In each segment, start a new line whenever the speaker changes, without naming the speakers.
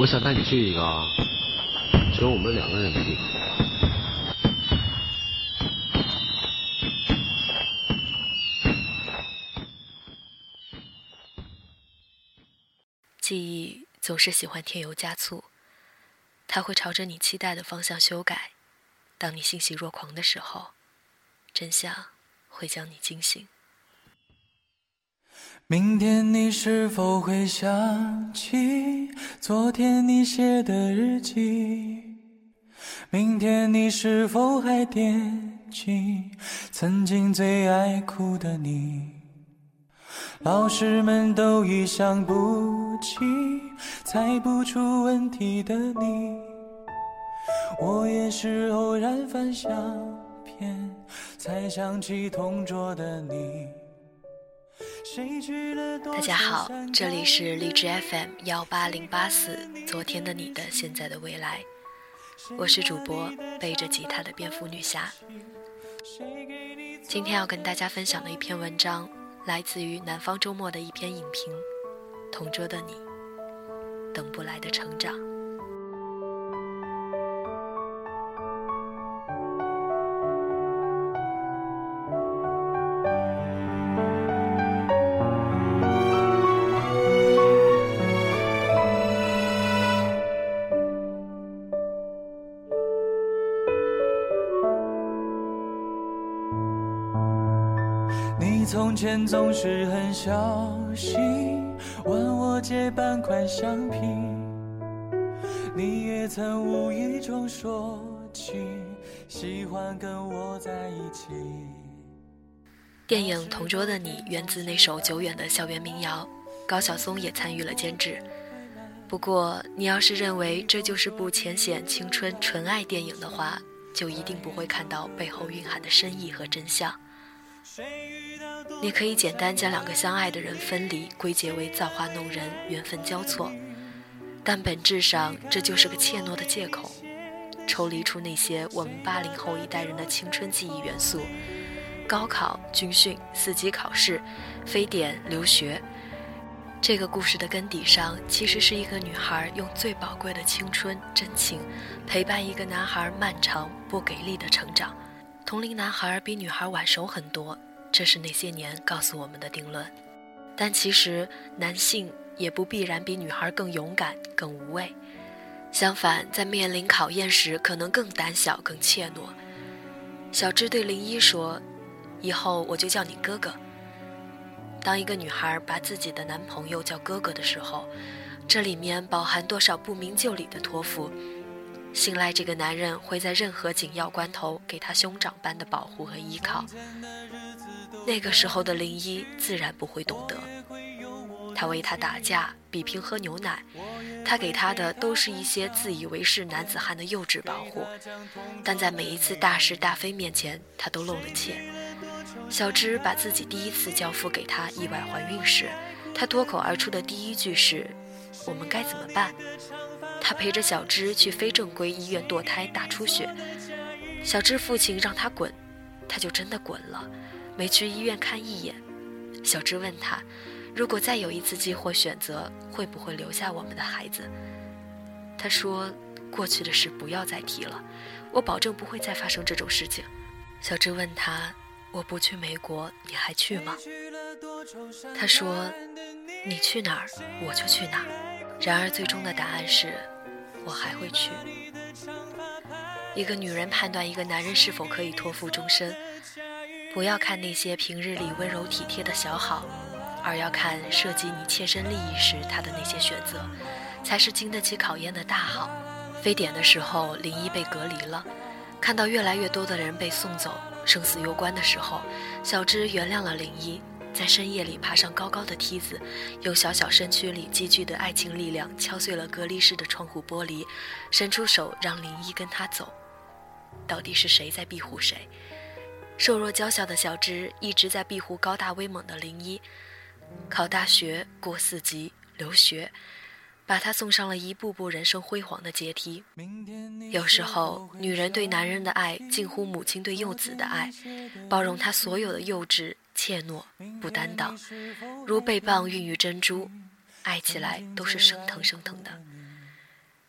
我想带你去一个只有我们两个人的地方。
记忆总是喜欢添油加醋，它会朝着你期待的方向修改。当你欣喜若狂的时候，真相会将你惊醒。
明天你是否会想起昨天你写的日记？明天你是否还惦记曾经最爱哭的你？老师们都已想不起猜不出问题的你，我也是偶然翻相片才想起同桌的你。
大家好，这里是荔枝 FM 幺八零八四，昨天的你的现在的未来，我是主播背着吉他的蝙蝠女侠。今天要跟大家分享的一篇文章，来自于南方周末的一篇影评，《同桌的你，等不来的成长》。
前总是很小心问我借半块橡皮，你也曾无意中说起喜欢跟我在一起。
电影《同桌的你》源自那首久远的校园民谣，高晓松也参与了监制。不过，你要是认为这就是部浅显青春纯爱电影的话，就一定不会看到背后蕴含的深意和真相。你可以简单将两个相爱的人分离归结为造化弄人、缘分交错，但本质上这就是个怯懦的借口。抽离出那些我们八零后一代人的青春记忆元素，高考、军训、四级考试、非典、留学，这个故事的根底上其实是一个女孩用最宝贵的青春真情，陪伴一个男孩漫长不给力的成长。同龄男孩比女孩晚熟很多。这是那些年告诉我们的定论，但其实男性也不必然比女孩更勇敢、更无畏。相反，在面临考验时，可能更胆小、更怯懦。小芝对林一说：“以后我就叫你哥哥。”当一个女孩把自己的男朋友叫哥哥的时候，这里面饱含多少不明就里的托付？信赖这个男人会在任何紧要关头给他兄长般的保护和依靠。那个时候的林一自然不会懂得，他为他打架，比拼喝牛奶，他给他的都是一些自以为是男子汉的幼稚保护，但在每一次大是大非面前，他都露了怯。小芝把自己第一次交付给他意外怀孕时，他脱口而出的第一句是：“我们该怎么办？”他陪着小芝去非正规医院堕胎大出血，小芝父亲让他滚，他就真的滚了。没去医院看一眼，小芝问他：“如果再有一次机会选择，会不会留下我们的孩子？”他说：“过去的事不要再提了，我保证不会再发生这种事情。”小芝问他：“我不去美国，你还去吗？”他说：“你去哪儿，我就去哪儿。”然而最终的答案是：“我还会去。”一个女人判断一个男人是否可以托付终身。不要看那些平日里温柔体贴的小好，而要看涉及你切身利益时他的那些选择，才是经得起考验的大好。非典的时候，林一被隔离了，看到越来越多的人被送走，生死攸关的时候，小芝原谅了林一，在深夜里爬上高高的梯子，用小小身躯里积聚的爱情力量敲碎了隔离室的窗户玻璃，伸出手让林一跟他走。到底是谁在庇护谁？瘦弱娇小的小芝一直在庇护高大威猛的林一，考大学、过四级、留学，把他送上了一步步人生辉煌的阶梯。有时候，女人对男人的爱近乎母亲对幼子的爱，包容他所有的幼稚、怯懦、不担当，如被棒孕育珍珠，爱起来都是生疼生疼的。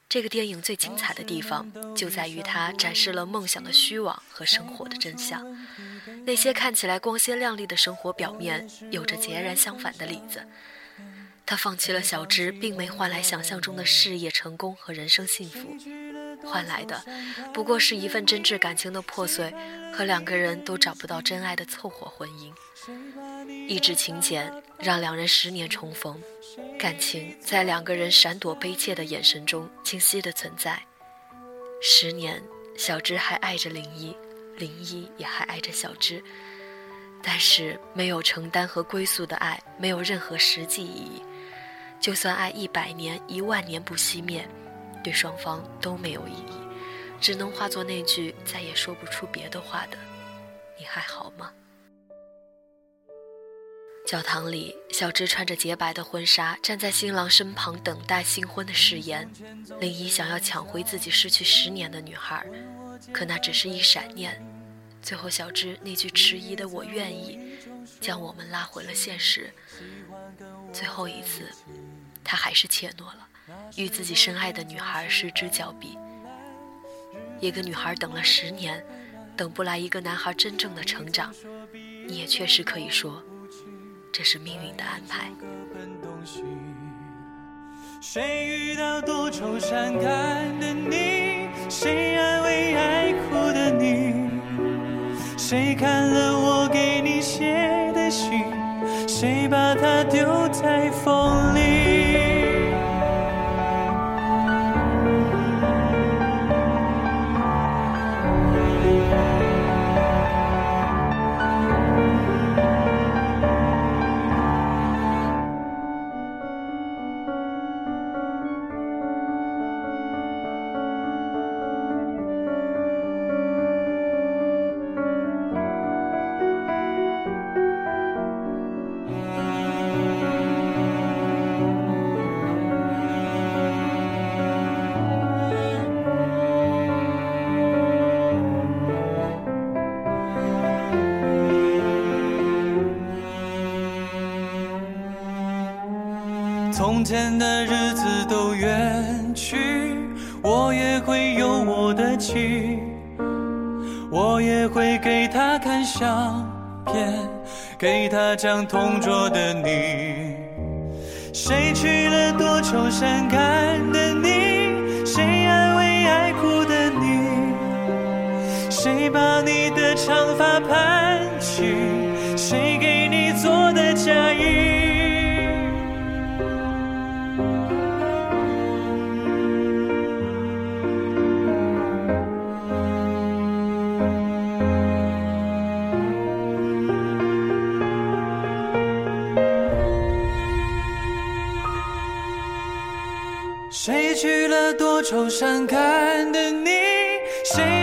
这个电影最精彩的地方就在于它展示了梦想的虚妄和生活的真相。那些看起来光鲜亮丽的生活表面，有着截然相反的里子。他放弃了小芝，并没换来想象中的事业成功和人生幸福，换来的不过是一份真挚感情的破碎和两个人都找不到真爱的凑合婚姻。一纸请柬让两人十年重逢，感情在两个人闪躲悲切的眼神中清晰的存在。十年，小芝还爱着林一，林一也还爱着小芝，但是没有承担和归宿的爱没有任何实际意义。就算爱一百年、一万年不熄灭，对双方都没有意义，只能化作那句再也说不出别的话的“你还好吗？”教堂里，小芝穿着洁白的婚纱，站在新郎身旁等待新婚的誓言。林一想要抢回自己失去十年的女孩，可那只是一闪念。最后，小芝那句迟疑的“我愿意”，将我们拉回了现实。最后一次。他还是怯懦了，与自己深爱的女孩失之交臂。一个女孩等了十年，等不来一个男孩真正的成长，你也确实可以说，这是命运的安排。
谁遇到多愁善感的你？谁安慰爱哭的你？谁看了从前的日子都远去，我也会有我的妻，我也会给她看相片，给她讲同桌的你。谁娶了多愁善感的你？谁安慰爱哭的你？谁把你的长发盘起？谁给你做的嫁衣？谁娶了多愁善感的你？谁